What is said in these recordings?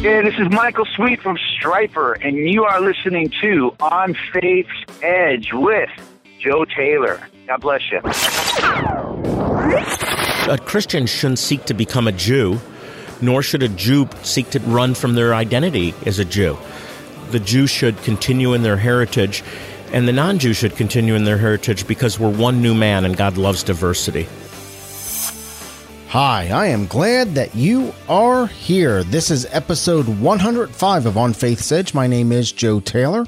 Yeah, this is Michael Sweet from Stryper, and you are listening to On Faith's Edge with Joe Taylor. God bless you. A Christian shouldn't seek to become a Jew, nor should a Jew seek to run from their identity as a Jew. The Jew should continue in their heritage, and the non Jew should continue in their heritage because we're one new man and God loves diversity. Hi, I am glad that you are here. This is episode 105 of On Faith's Edge. My name is Joe Taylor,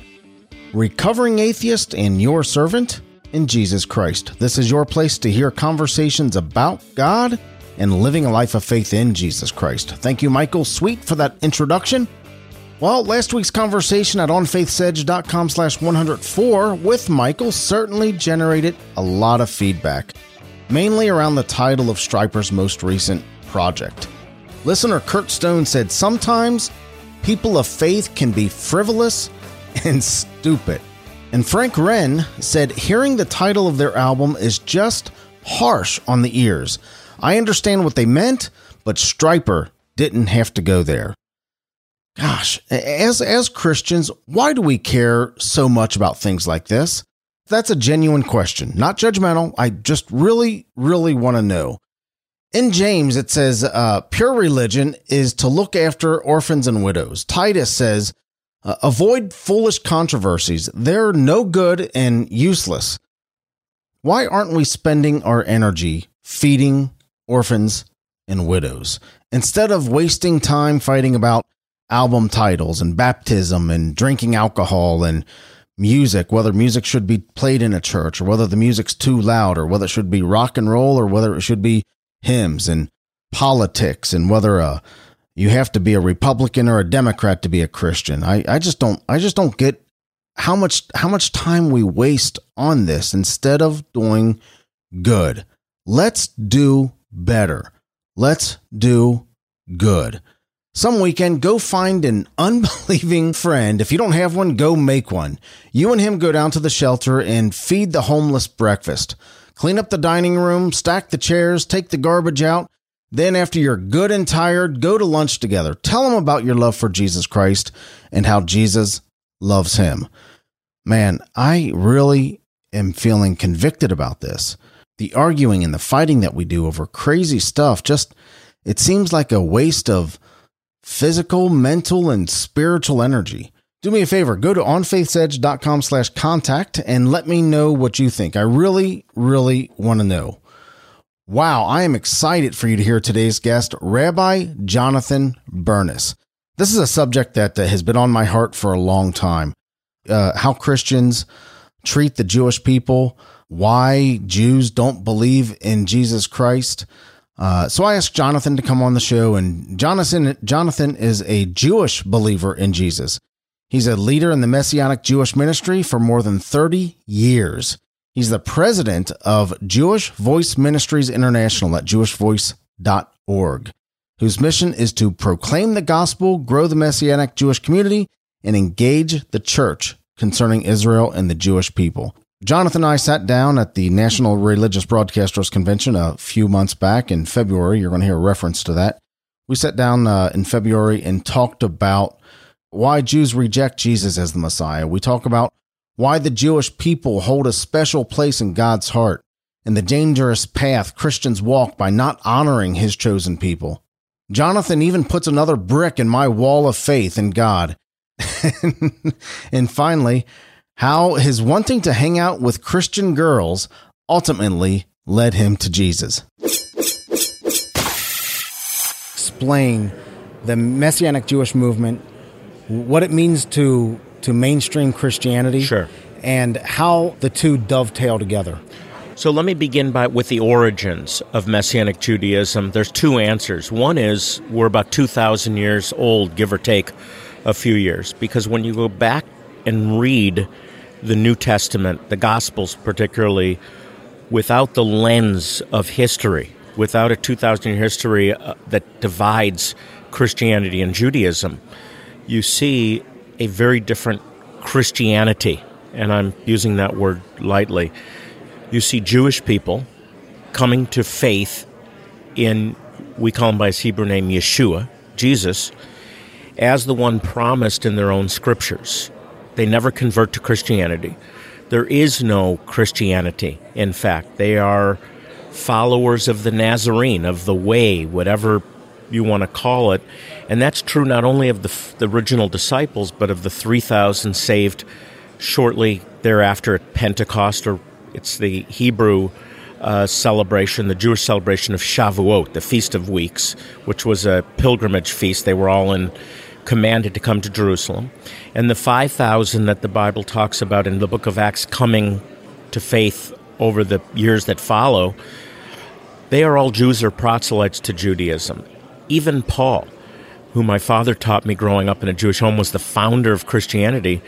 recovering atheist and your servant in Jesus Christ. This is your place to hear conversations about God and living a life of faith in Jesus Christ. Thank you, Michael Sweet, for that introduction. Well, last week's conversation at onfaithsedge.com slash 104 with Michael certainly generated a lot of feedback mainly around the title of Stryper's most recent project. Listener Kurt Stone said, Sometimes people of faith can be frivolous and stupid. And Frank Wren said, Hearing the title of their album is just harsh on the ears. I understand what they meant, but Stryper didn't have to go there. Gosh, as as Christians, why do we care so much about things like this? That's a genuine question, not judgmental. I just really, really want to know. In James, it says, uh, pure religion is to look after orphans and widows. Titus says, uh, avoid foolish controversies. They're no good and useless. Why aren't we spending our energy feeding orphans and widows instead of wasting time fighting about album titles and baptism and drinking alcohol and music, whether music should be played in a church or whether the music's too loud or whether it should be rock and roll or whether it should be hymns and politics and whether uh, you have to be a Republican or a Democrat to be a Christian. I, I just don't I just don't get how much how much time we waste on this instead of doing good. Let's do better. Let's do good some weekend, go find an unbelieving friend. If you don't have one, go make one. You and him go down to the shelter and feed the homeless breakfast. Clean up the dining room, stack the chairs, take the garbage out. Then, after you're good and tired, go to lunch together. Tell him about your love for Jesus Christ and how Jesus loves him. Man, I really am feeling convicted about this. The arguing and the fighting that we do over crazy stuff just, it seems like a waste of physical, mental, and spiritual energy. Do me a favor, go to onfaithsedge.com slash contact and let me know what you think. I really, really want to know. Wow, I am excited for you to hear today's guest, Rabbi Jonathan Bernis. This is a subject that has been on my heart for a long time. Uh, how Christians treat the Jewish people, why Jews don't believe in Jesus Christ, uh, so I asked Jonathan to come on the show, and Jonathan Jonathan is a Jewish believer in Jesus. He's a leader in the Messianic Jewish ministry for more than 30 years. He's the president of Jewish Voice Ministries International at jewishvoice.org, whose mission is to proclaim the gospel, grow the Messianic Jewish community, and engage the church concerning Israel and the Jewish people. Jonathan and I sat down at the National Religious Broadcasters Convention a few months back in February. You're going to hear a reference to that. We sat down uh, in February and talked about why Jews reject Jesus as the Messiah. We talk about why the Jewish people hold a special place in God's heart and the dangerous path Christians walk by not honoring his chosen people. Jonathan even puts another brick in my wall of faith in God. and finally, how his wanting to hang out with Christian girls ultimately led him to Jesus. Explain the Messianic Jewish movement, what it means to to mainstream Christianity, sure. and how the two dovetail together. So let me begin by with the origins of Messianic Judaism. There's two answers. One is we're about 2,000 years old, give or take a few years, because when you go back and read the New Testament, the Gospels particularly, without the lens of history, without a 2,000 year history uh, that divides Christianity and Judaism, you see a very different Christianity, and I'm using that word lightly. You see Jewish people coming to faith in, we call him by his Hebrew name, Yeshua, Jesus, as the one promised in their own scriptures. They never convert to Christianity. There is no Christianity, in fact. They are followers of the Nazarene, of the way, whatever you want to call it. And that's true not only of the, the original disciples, but of the 3,000 saved shortly thereafter at Pentecost, or it's the Hebrew uh, celebration, the Jewish celebration of Shavuot, the Feast of Weeks, which was a pilgrimage feast. They were all in commanded to come to Jerusalem. And the 5,000 that the Bible talks about in the book of Acts coming to faith over the years that follow, they are all Jews or proselytes to Judaism. Even Paul, who my father taught me growing up in a Jewish home, was the founder of Christianity.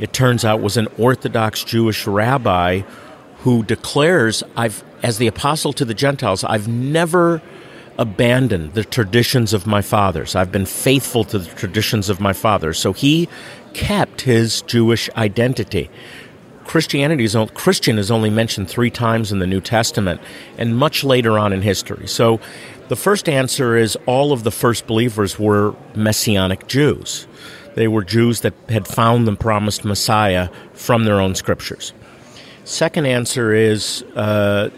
It turns out was an Orthodox Jewish rabbi who declares, "I've as the apostle to the Gentiles, I've never abandoned the traditions of my fathers. I've been faithful to the traditions of my fathers." So he kept his Jewish identity. Christianity is Christian is only mentioned three times in the New Testament, and much later on in history. So, the first answer is all of the first believers were Messianic Jews. They were Jews that had found the promised Messiah from their own scriptures. Second answer is uh,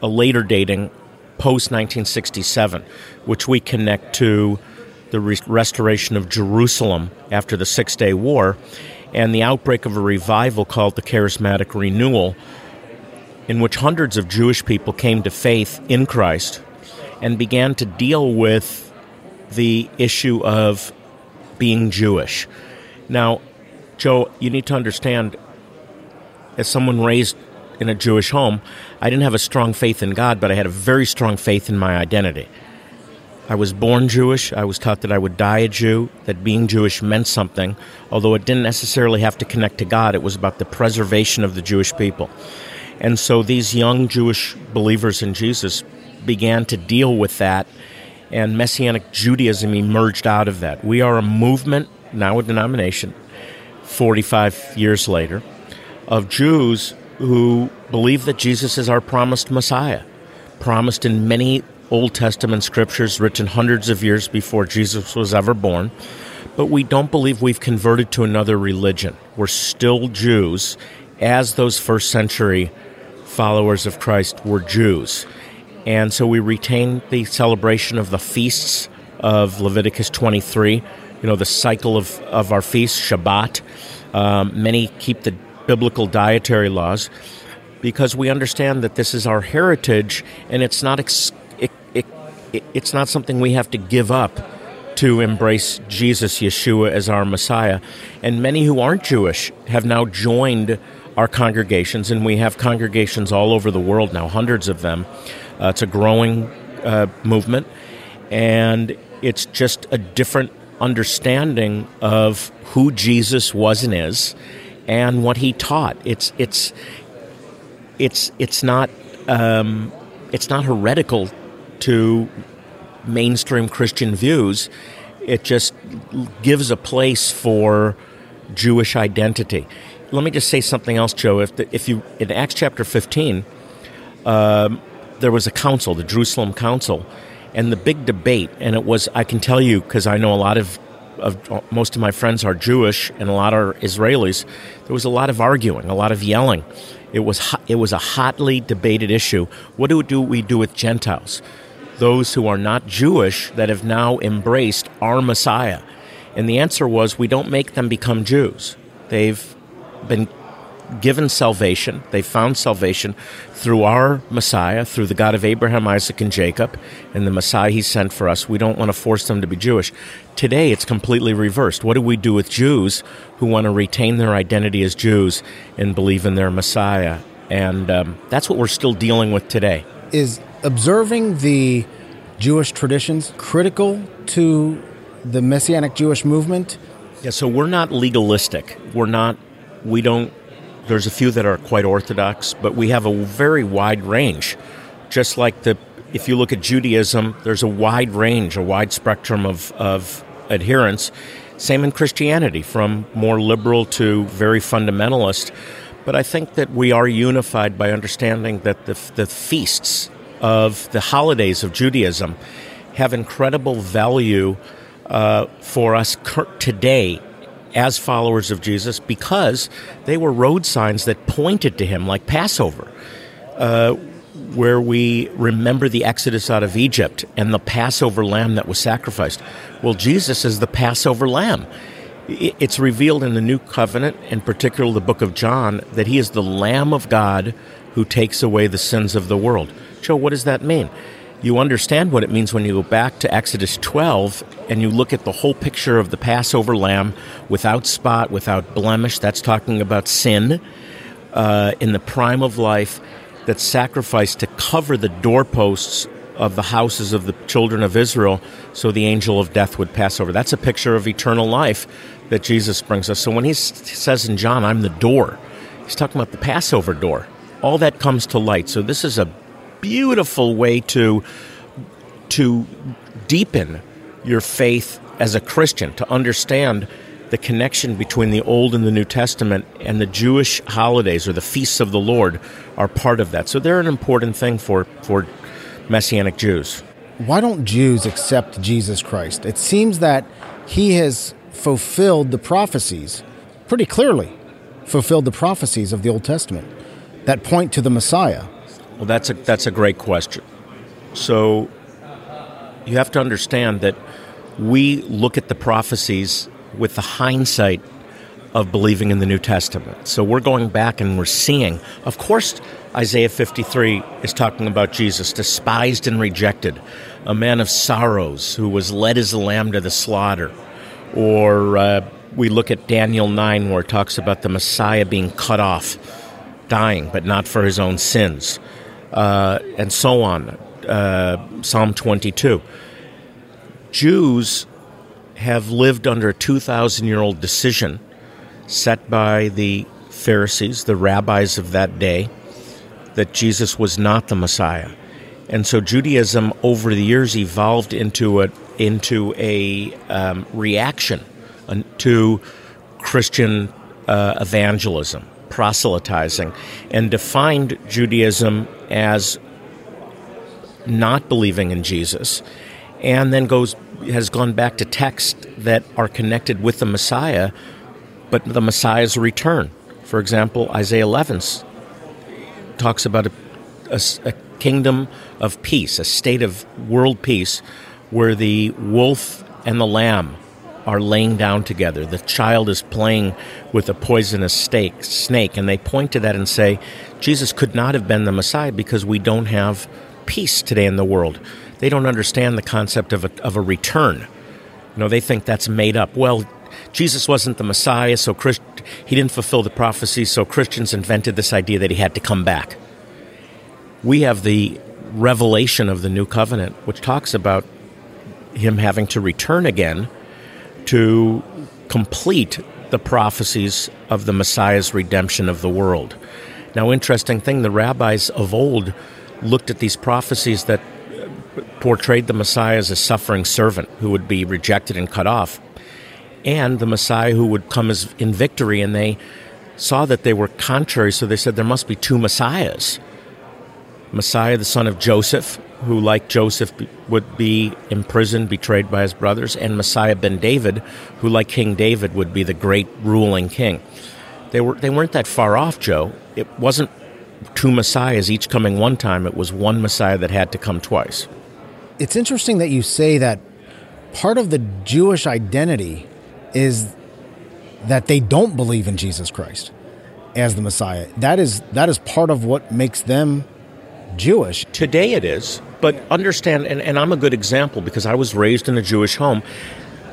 a later dating, post 1967, which we connect to the re- restoration of Jerusalem after the Six Day War and the outbreak of a revival called the Charismatic Renewal, in which hundreds of Jewish people came to faith in Christ and began to deal with the issue of being Jewish. Now, Joe, you need to understand, as someone raised in a Jewish home, I didn't have a strong faith in God, but I had a very strong faith in my identity. I was born Jewish. I was taught that I would die a Jew, that being Jewish meant something, although it didn't necessarily have to connect to God. It was about the preservation of the Jewish people. And so these young Jewish believers in Jesus began to deal with that, and Messianic Judaism emerged out of that. We are a movement, now a denomination, 45 years later, of Jews who believe that Jesus is our promised Messiah, promised in many Old Testament scriptures written hundreds of years before Jesus was ever born, but we don't believe we've converted to another religion. We're still Jews, as those first century followers of Christ were Jews. And so we retain the celebration of the feasts of Leviticus 23, you know, the cycle of, of our feasts, Shabbat. Um, many keep the biblical dietary laws because we understand that this is our heritage and it's not ex- it's not something we have to give up to embrace Jesus, Yeshua, as our Messiah. And many who aren't Jewish have now joined our congregations, and we have congregations all over the world now, hundreds of them. Uh, it's a growing uh, movement, and it's just a different understanding of who Jesus was and is, and what he taught. It's it's it's it's not um, it's not heretical to mainstream Christian views. It just gives a place for Jewish identity. Let me just say something else, Joe. If, the, if you in Acts chapter 15, um, there was a council, the Jerusalem Council, and the big debate, and it was I can tell you because I know a lot of of most of my friends are Jewish and a lot are Israelis. There was a lot of arguing, a lot of yelling. It was it was a hotly debated issue. What do, do we do with Gentiles? those who are not Jewish that have now embraced our Messiah? And the answer was we don't make them become Jews. They've been given salvation. They found salvation through our Messiah, through the God of Abraham, Isaac, and Jacob, and the Messiah he sent for us. We don't want to force them to be Jewish. Today, it's completely reversed. What do we do with Jews who want to retain their identity as Jews and believe in their Messiah? And um, that's what we're still dealing with today. Is observing the Jewish traditions critical to the Messianic Jewish movement? Yeah, so we're not legalistic. We're not, we don't, there's a few that are quite orthodox, but we have a very wide range. Just like the, if you look at Judaism, there's a wide range, a wide spectrum of, of adherents. Same in Christianity, from more liberal to very fundamentalist. But I think that we are unified by understanding that the, the feasts of the holidays of Judaism have incredible value uh, for us today as followers of Jesus because they were road signs that pointed to him, like Passover, uh, where we remember the exodus out of Egypt and the Passover lamb that was sacrificed. Well, Jesus is the Passover lamb. It's revealed in the New Covenant, in particular the book of John, that he is the Lamb of God who takes away the sins of the world. Joe, what does that mean? You understand what it means when you go back to Exodus 12 and you look at the whole picture of the Passover lamb without spot, without blemish. That's talking about sin uh, in the prime of life that's sacrificed to cover the doorposts of the houses of the children of Israel so the angel of death would pass over. That's a picture of eternal life that Jesus brings us. So when he says in John, I'm the door, he's talking about the Passover door. All that comes to light. So this is a beautiful way to to deepen your faith as a Christian, to understand the connection between the Old and the New Testament and the Jewish holidays or the feasts of the Lord are part of that. So they're an important thing for, for Messianic Jews. Why don't Jews accept Jesus Christ? It seems that he has fulfilled the prophecies pretty clearly, fulfilled the prophecies of the Old Testament that point to the Messiah. Well, that's a, that's a great question. So you have to understand that we look at the prophecies with the hindsight of believing in the New Testament. So we're going back and we're seeing, of course, Isaiah 53 is talking about Jesus, despised and rejected, a man of sorrows who was led as a lamb to the slaughter. Or uh, we look at Daniel 9 where it talks about the Messiah being cut off, dying, but not for his own sins uh, and so on. Uh, Psalm 22. Jews have lived under a 2,000 year old decision set by the Pharisees, the rabbis of that day, that Jesus was not the Messiah. And so Judaism over the years evolved into a, into a um, reaction to Christian uh, evangelism proselytizing and defined Judaism as not believing in Jesus and then goes has gone back to texts that are connected with the Messiah but the Messiah's return. For example, Isaiah 11 talks about a, a, a kingdom of peace, a state of world peace where the wolf and the lamb are laying down together. The child is playing with a poisonous snake, snake, and they point to that and say, Jesus could not have been the Messiah because we don't have peace today in the world. They don't understand the concept of a, of a return. You know, they think that's made up. Well, Jesus wasn't the Messiah, so Christ, he didn't fulfill the prophecy, so Christians invented this idea that he had to come back. We have the revelation of the new covenant, which talks about him having to return again to complete the prophecies of the Messiah's redemption of the world. Now, interesting thing, the rabbis of old looked at these prophecies that portrayed the Messiah as a suffering servant who would be rejected and cut off, and the Messiah who would come as in victory, and they saw that they were contrary, so they said there must be two Messiahs. Messiah, the son of Joseph, who, like Joseph, would be imprisoned, betrayed by his brothers, and Messiah ben David, who, like King David, would be the great ruling king. They, were, they weren't that far off, Joe. It wasn't two Messiahs each coming one time, it was one Messiah that had to come twice. It's interesting that you say that part of the Jewish identity is that they don't believe in Jesus Christ as the Messiah. That is that is part of what makes them Jewish. Today it is, but understand, and, and I'm a good example because I was raised in a Jewish home.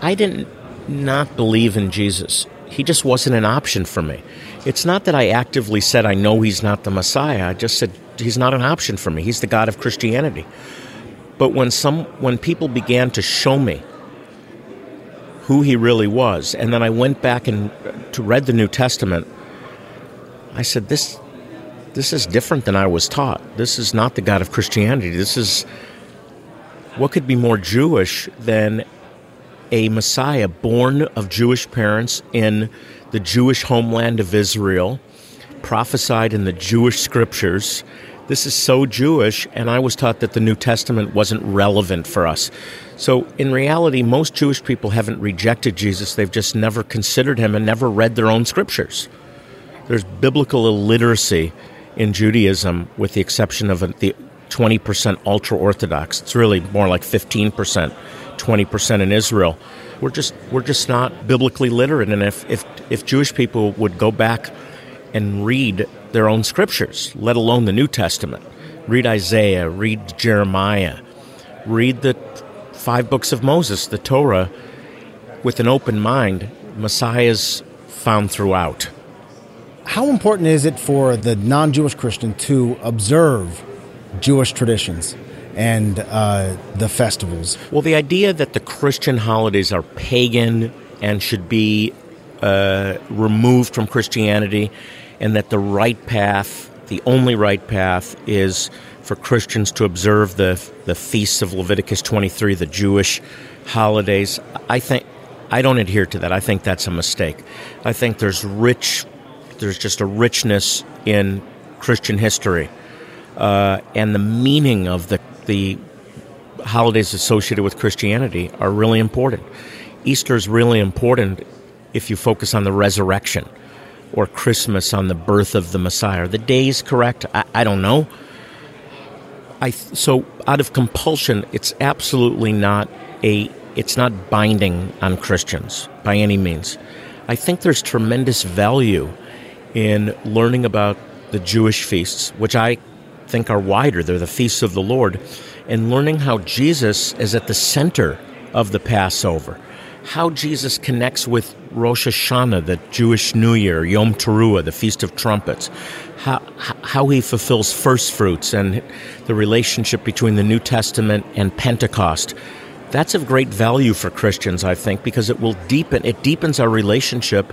I didn't not believe in Jesus. He just wasn't an option for me. It's not that I actively said I know he's not the Messiah. I just said he's not an option for me. He's the God of Christianity. But when some when people began to show me who he really was, and then I went back and to read the New Testament, I said this this is different than I was taught. This is not the God of Christianity. This is what could be more Jewish than a Messiah born of Jewish parents in the Jewish homeland of Israel, prophesied in the Jewish scriptures this is so Jewish, and I was taught that the New Testament wasn't relevant for us. So, in reality, most Jewish people haven't rejected Jesus, they've just never considered him and never read their own scriptures. There's biblical illiteracy in Judaism, with the exception of the 20% ultra Orthodox. It's really more like 15%, 20% in Israel. We're just, we're just not biblically literate. And if, if, if Jewish people would go back and read their own scriptures, let alone the New Testament. Read Isaiah, read Jeremiah, read the five books of Moses, the Torah, with an open mind. Messiah's found throughout. How important is it for the non Jewish Christian to observe Jewish traditions and uh, the festivals? Well, the idea that the Christian holidays are pagan and should be uh, removed from Christianity and that the right path, the only right path, is for Christians to observe the the feasts of Leviticus 23, the Jewish holidays. I think I don't adhere to that. I think that's a mistake. I think there's rich, there's just a richness in Christian history, uh, and the meaning of the the holidays associated with Christianity are really important. Easter is really important if you focus on the resurrection or Christmas on the birth of the Messiah. The days correct? I, I don't know. I so out of compulsion, it's absolutely not a it's not binding on Christians by any means. I think there's tremendous value in learning about the Jewish feasts, which I think are wider. They're the feasts of the Lord, and learning how Jesus is at the center of the Passover how Jesus connects with Rosh Hashanah, the Jewish New Year, Yom Teruah, the Feast of Trumpets, how, how he fulfills first fruits and the relationship between the New Testament and Pentecost. That's of great value for Christians, I think, because it will deepen it deepens our relationship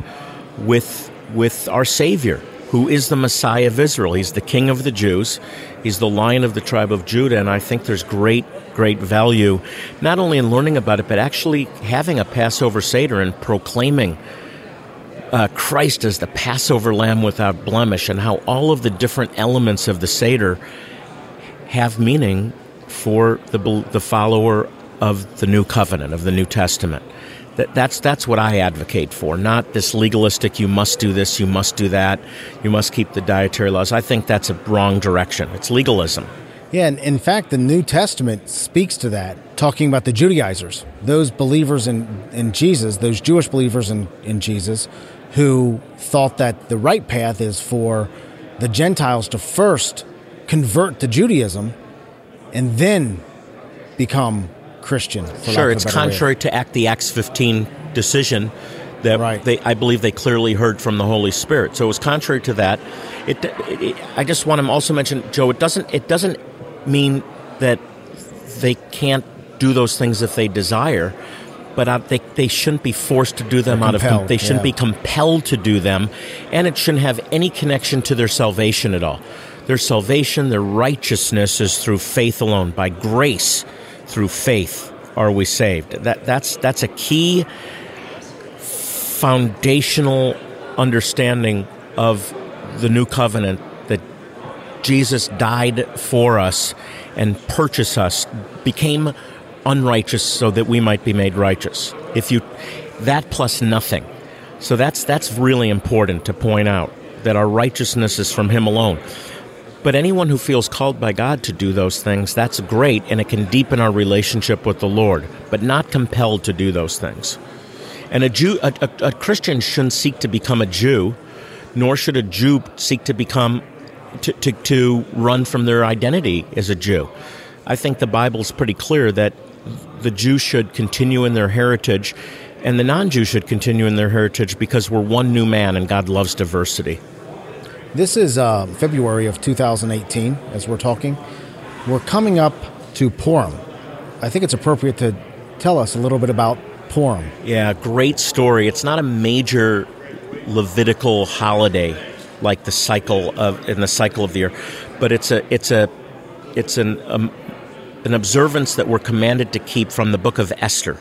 with with our Savior, who is the Messiah of Israel. He's the King of the Jews. He's the Lion of the tribe of Judah, and I think there's great great value, not only in learning about it, but actually having a Passover Seder and proclaiming uh, Christ as the Passover lamb without blemish, and how all of the different elements of the Seder have meaning for the, the follower of the new covenant, of the New Testament. That, that's, that's what I advocate for, not this legalistic, you must do this, you must do that, you must keep the dietary laws. I think that's a wrong direction. It's legalism. Yeah, and in fact, the New Testament speaks to that, talking about the Judaizers, those believers in, in Jesus, those Jewish believers in, in Jesus, who thought that the right path is for the Gentiles to first convert to Judaism and then become Christian. Sure, it's contrary to Act the Acts 15 decision that right. they, I believe they clearly heard from the Holy Spirit. So it was contrary to that. It, it, I just want to also mention, Joe. It doesn't. It doesn't mean that they can't do those things if they desire, but uh, they, they shouldn't be forced to do them They're out compelled, of they shouldn't yeah. be compelled to do them, and it shouldn't have any connection to their salvation at all. Their salvation, their righteousness is through faith alone, by grace, through faith are we saved. That that's that's a key foundational understanding of the new covenant that Jesus died for us and purchased us, became unrighteous so that we might be made righteous. If you that plus nothing. So that's that's really important to point out that our righteousness is from him alone. But anyone who feels called by God to do those things, that's great and it can deepen our relationship with the Lord, but not compelled to do those things. And a Jew a, a, a Christian shouldn't seek to become a Jew, nor should a Jew seek to become to, to, to run from their identity as a Jew. I think the Bible's pretty clear that the Jews should continue in their heritage and the non Jews should continue in their heritage because we're one new man and God loves diversity. This is uh, February of 2018 as we're talking. We're coming up to Purim. I think it's appropriate to tell us a little bit about Purim. Yeah, great story. It's not a major Levitical holiday like the cycle of in the cycle of the year, but it's a it's a it's an um, an observance that we're commanded to keep from the book of Esther.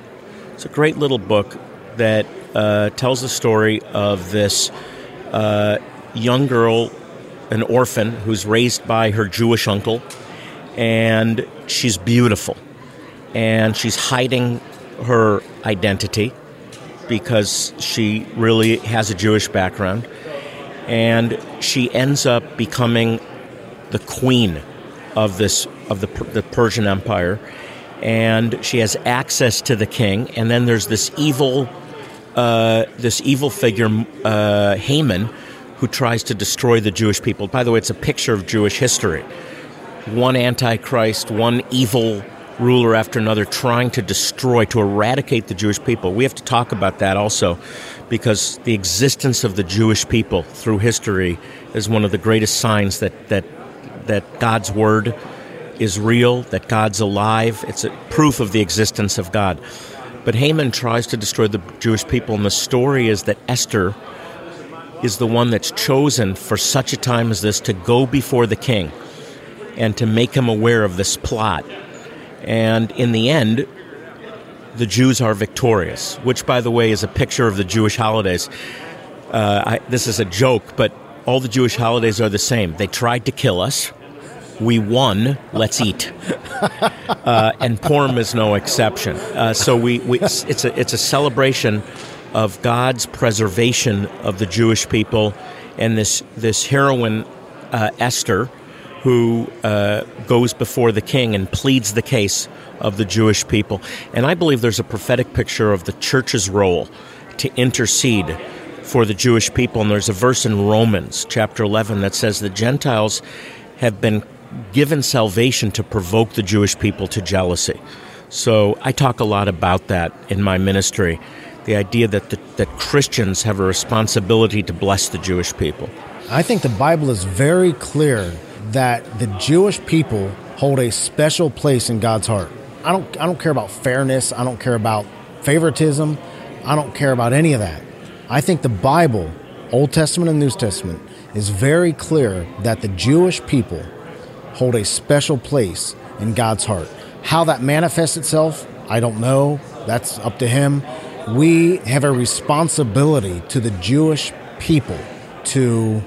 It's a great little book that uh, tells the story of this uh, young girl an orphan who's raised by her Jewish uncle, and she's beautiful. And she's hiding her identity because she really has a Jewish background. And she ends up becoming the queen of this of the, the Persian Empire, and she has access to the king. And then there's this evil, uh, this evil figure, uh, Haman, who tries to destroy the Jewish people. By the way, it's a picture of Jewish history. One antichrist, one evil ruler after another trying to destroy, to eradicate the Jewish people. We have to talk about that also because the existence of the Jewish people through history is one of the greatest signs that, that, that God's word is real, that God's alive. It's a proof of the existence of God. But Haman tries to destroy the Jewish people, and the story is that Esther is the one that's chosen for such a time as this to go before the king and to make him aware of this plot and in the end, the Jews are victorious, which, by the way, is a picture of the Jewish holidays. Uh, I, this is a joke, but all the Jewish holidays are the same. They tried to kill us. We won. Let's eat. Uh, and Purim is no exception. Uh, so we, we, it's, a, it's a celebration of God's preservation of the Jewish people and this, this heroine, uh, Esther, who uh, goes before the king and pleads the case of the Jewish people. And I believe there's a prophetic picture of the church's role to intercede for the Jewish people. And there's a verse in Romans chapter 11 that says the Gentiles have been given salvation to provoke the Jewish people to jealousy. So I talk a lot about that in my ministry the idea that, the, that Christians have a responsibility to bless the Jewish people. I think the Bible is very clear that the Jewish people hold a special place in God's heart. I don't I don't care about fairness, I don't care about favoritism, I don't care about any of that. I think the Bible, Old Testament and New Testament, is very clear that the Jewish people hold a special place in God's heart. How that manifests itself, I don't know. That's up to him. We have a responsibility to the Jewish people to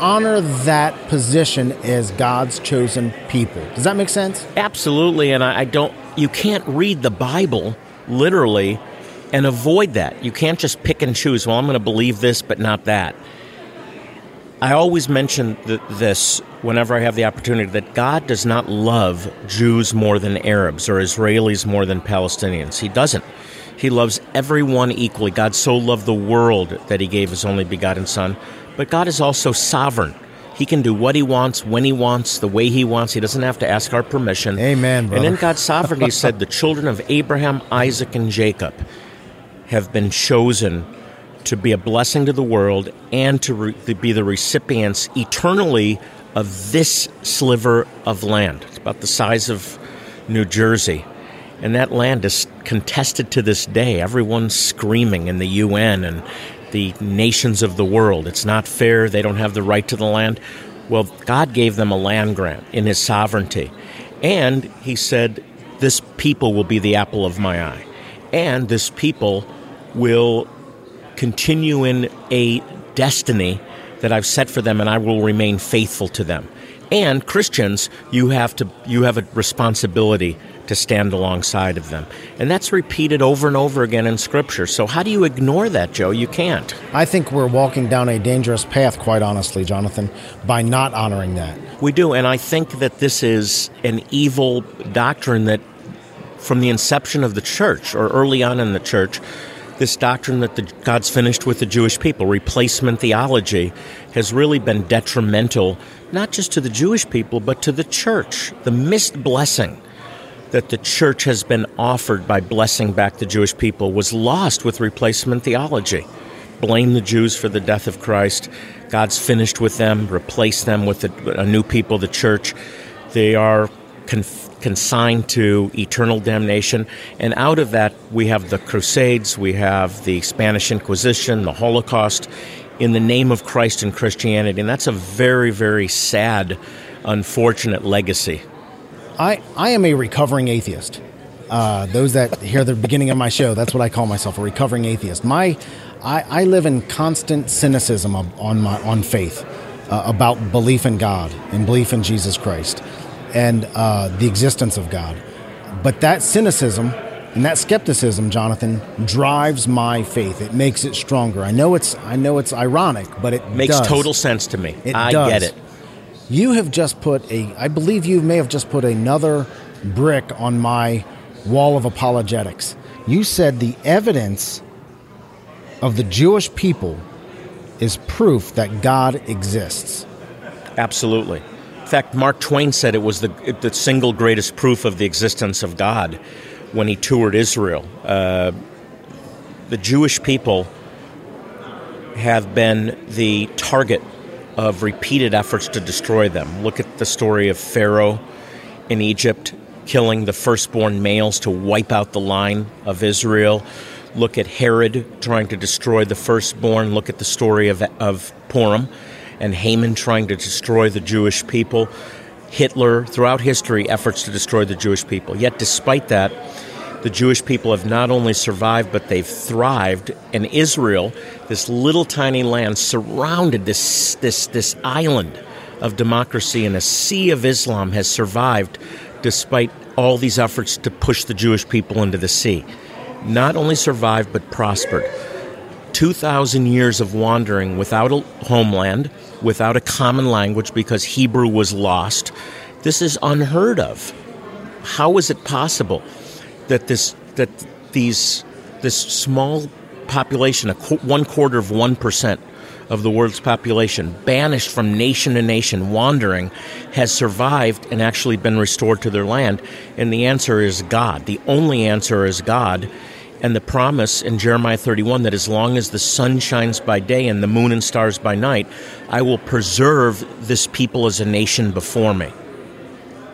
honor that position as God's chosen people. Does that make sense? Absolutely. And I, don't, you can't read the Bible literally and avoid that. You can't just pick and choose, well, I'm going to believe this, but not that. I always mention th- this whenever I have the opportunity that God does not love Jews more than Arabs or Israelis more than Palestinians. He doesn't. He loves everyone equally. God so loved the world that he gave his only begotten Son but God is also sovereign. He can do what he wants, when he wants, the way he wants. He doesn't have to ask our permission. Amen. Brother. And in God's sovereignty, said the children of Abraham, Isaac, and Jacob have been chosen to be a blessing to the world and to, re- to be the recipients eternally of this sliver of land. It's about the size of New Jersey. And that land is contested to this day. Everyone's screaming in the UN and the nations of the world. It's not fair. They don't have the right to the land. Well, God gave them a land grant in His sovereignty. And He said, This people will be the apple of my eye. And this people will continue in a destiny that I've set for them, and I will remain faithful to them. And Christians, you have to you have a responsibility to stand alongside of them. And that's repeated over and over again in Scripture. So, how do you ignore that, Joe? You can't. I think we're walking down a dangerous path, quite honestly, Jonathan, by not honoring that. We do. And I think that this is an evil doctrine that, from the inception of the church or early on in the church, this doctrine that the, God's finished with the Jewish people, replacement theology, has really been detrimental not just to the Jewish people, but to the church. The missed blessing that the church has been offered by blessing back the Jewish people was lost with replacement theology. Blame the Jews for the death of Christ. God's finished with them, replace them with a, a new people, the church. They are consigned to eternal damnation. And out of that, we have the Crusades, we have the Spanish Inquisition, the Holocaust, in the name of Christ and Christianity. And that's a very, very sad, unfortunate legacy I, I am a recovering atheist. Uh, those that hear the beginning of my show, that's what I call myself, a recovering atheist. My, I, I live in constant cynicism on my on faith. Uh, about belief in God and belief in Jesus Christ and uh, the existence of God. But that cynicism and that skepticism, Jonathan, drives my faith. It makes it stronger. I know it's I know it's ironic, but it makes does. total sense to me. It I does. get it. You have just put a I believe you may have just put another brick on my wall of apologetics. You said the evidence of the Jewish people is proof that God exists. Absolutely. Fact, Mark Twain said it was the, the single greatest proof of the existence of God when he toured Israel. Uh, the Jewish people have been the target of repeated efforts to destroy them. Look at the story of Pharaoh in Egypt killing the firstborn males to wipe out the line of Israel. Look at Herod trying to destroy the firstborn. Look at the story of, of Purim and Haman trying to destroy the Jewish people. Hitler, throughout history, efforts to destroy the Jewish people. Yet, despite that, the Jewish people have not only survived, but they've thrived. And Israel, this little tiny land, surrounded this, this, this island of democracy and a sea of Islam, has survived despite all these efforts to push the Jewish people into the sea. Not only survived, but prospered. 2,000 years of wandering without a homeland, without a common language because Hebrew was lost. This is unheard of. How is it possible that this that these this small population, a qu- one quarter of one percent of the world's population, banished from nation to nation, wandering, has survived and actually been restored to their land? And the answer is God. The only answer is God and the promise in Jeremiah 31 that as long as the sun shines by day and the moon and stars by night, I will preserve this people as a nation before me.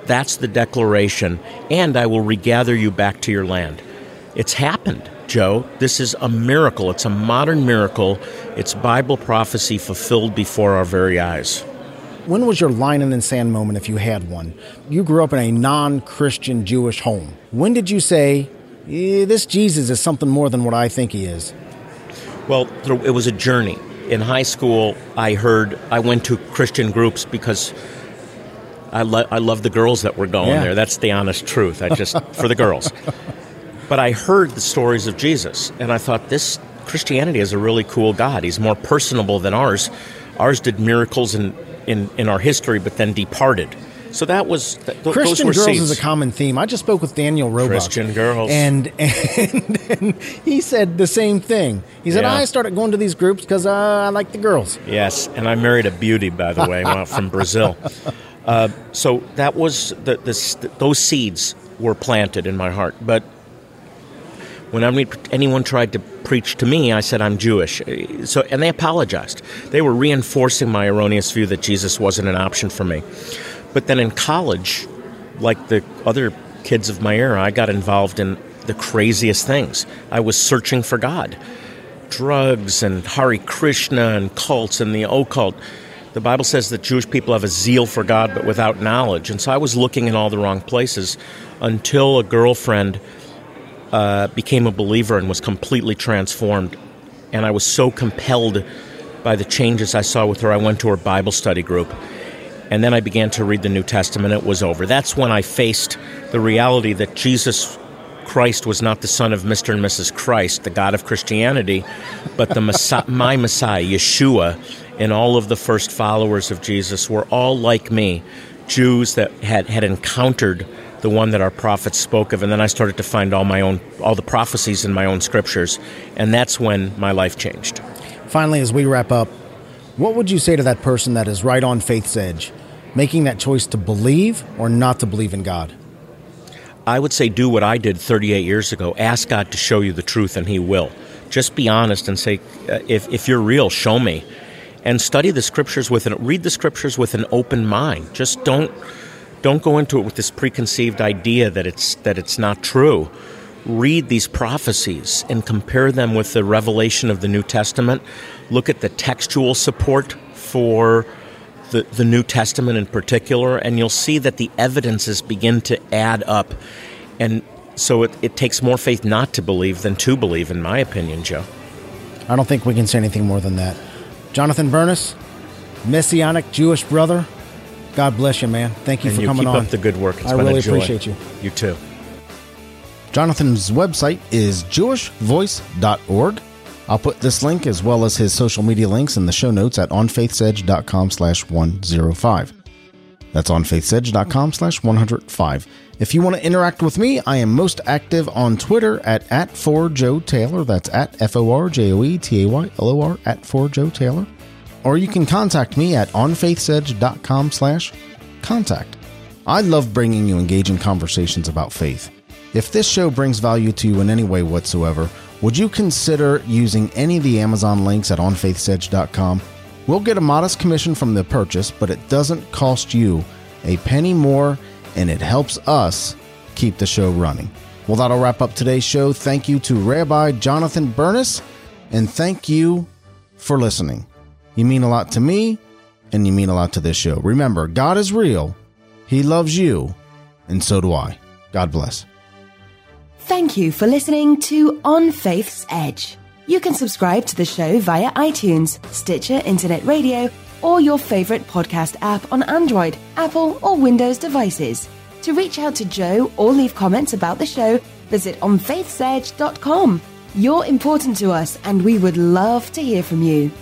That's the declaration, and I will regather you back to your land. It's happened, Joe. This is a miracle. It's a modern miracle. It's Bible prophecy fulfilled before our very eyes. When was your line in the sand moment, if you had one? You grew up in a non Christian Jewish home. When did you say, eh, This Jesus is something more than what I think he is? Well, it was a journey. In high school, I heard, I went to Christian groups because I, lo- I love the girls that were going Yeah. there. That's the honest truth. I just, for the girls. But I heard the stories of Jesus, and I thought this Christianity is a really cool God. He's more personable than ours. Ours did miracles in, in, in our history, but then departed. So that was th- th- Christian girls is a common theme. I just spoke with Daniel Roebuck. Christian girls. And, and, and he said the same thing. He said, Yeah. I started going to these groups because uh, I like the girls. Yes, and I married a beauty, by the way, from Brazil. Uh, so that was the, the those seeds were planted in my heart. But when I anyone tried to preach to me, I said I'm Jewish. So and they apologized. They were reinforcing my erroneous view that Jesus wasn't an option for me. But then in college, like the other kids of my era, I got involved in the craziest things. I was searching for God drugs and Hare Krishna and cults and the occult. The Bible says that Jewish people have a zeal for God but without knowledge. And so I was looking in all the wrong places until a girlfriend uh, became a believer and was completely transformed. And I was so compelled by the changes I saw with her, I went to her Bible study group. And then I began to read the New Testament. It was over. That's when I faced the reality that Jesus Christ was not the son of Mr. and Mrs. Christ, the God of Christianity, but the Messiah, my Messiah, Yeshua, and all of the first followers of Jesus were all like me, Jews that had, had encountered the one that our prophets spoke of, and then I started to find all my own all the prophecies in my own scriptures, and that's when my life changed. Finally, as we wrap up, what would you say to that person that is right on faith's edge, making that choice to believe or not to believe in God? I would say do what I did 38 years ago. Ask God to show you the truth, and He will. Just be honest and say, uh, if, if you're real, show me. And study the scriptures with an read the scriptures with an open mind. Just don't don't go into it with this preconceived idea that it's that it's not true. Read these prophecies and compare them with the revelation of the New Testament. Look at the textual support for the, the New Testament in particular, and you'll see that the evidences begin to add up. And so it, it takes more faith not to believe than to believe, in my opinion, Joe. I don't think we can say anything more than that. Jonathan Bernis, Messianic Jewish brother. God bless you, man. Thank you and for you coming keep on. up the good work. It's I really appreciate you. You too. Jonathan's website is jewishvoice.org. I'll put this link as well as his social media links in the show notes at onfaithsedge.com slash 105. That's onfaithsedge.com slash 105. If you want to interact with me, I am most active on Twitter at, at 4Joe Taylor. That's at F-O-R-J-O-E-T-A-Y-L-O-R at 4Joe Taylor. Or you can contact me at onfaithsedge.com slash contact. I love bringing you engaging conversations about faith. If this show brings value to you in any way whatsoever, would you consider using any of the Amazon links at onfaithsedge.com? We'll get a modest commission from the purchase, but it doesn't cost you a penny more and it helps us keep the show running. Well, that'll wrap up today's show. Thank you to Rabbi Jonathan Bernis, and thank you for listening. You mean a lot to me, and you mean a lot to this show. Remember, God is real, He loves you, and so do I. God bless. Thank you for listening to On Faith's Edge. You can subscribe to the show via iTunes, Stitcher Internet Radio, or your favorite podcast app on Android, Apple, or Windows devices. To reach out to Joe or leave comments about the show, visit onfaithsedge.com. You're important to us, and we would love to hear from you.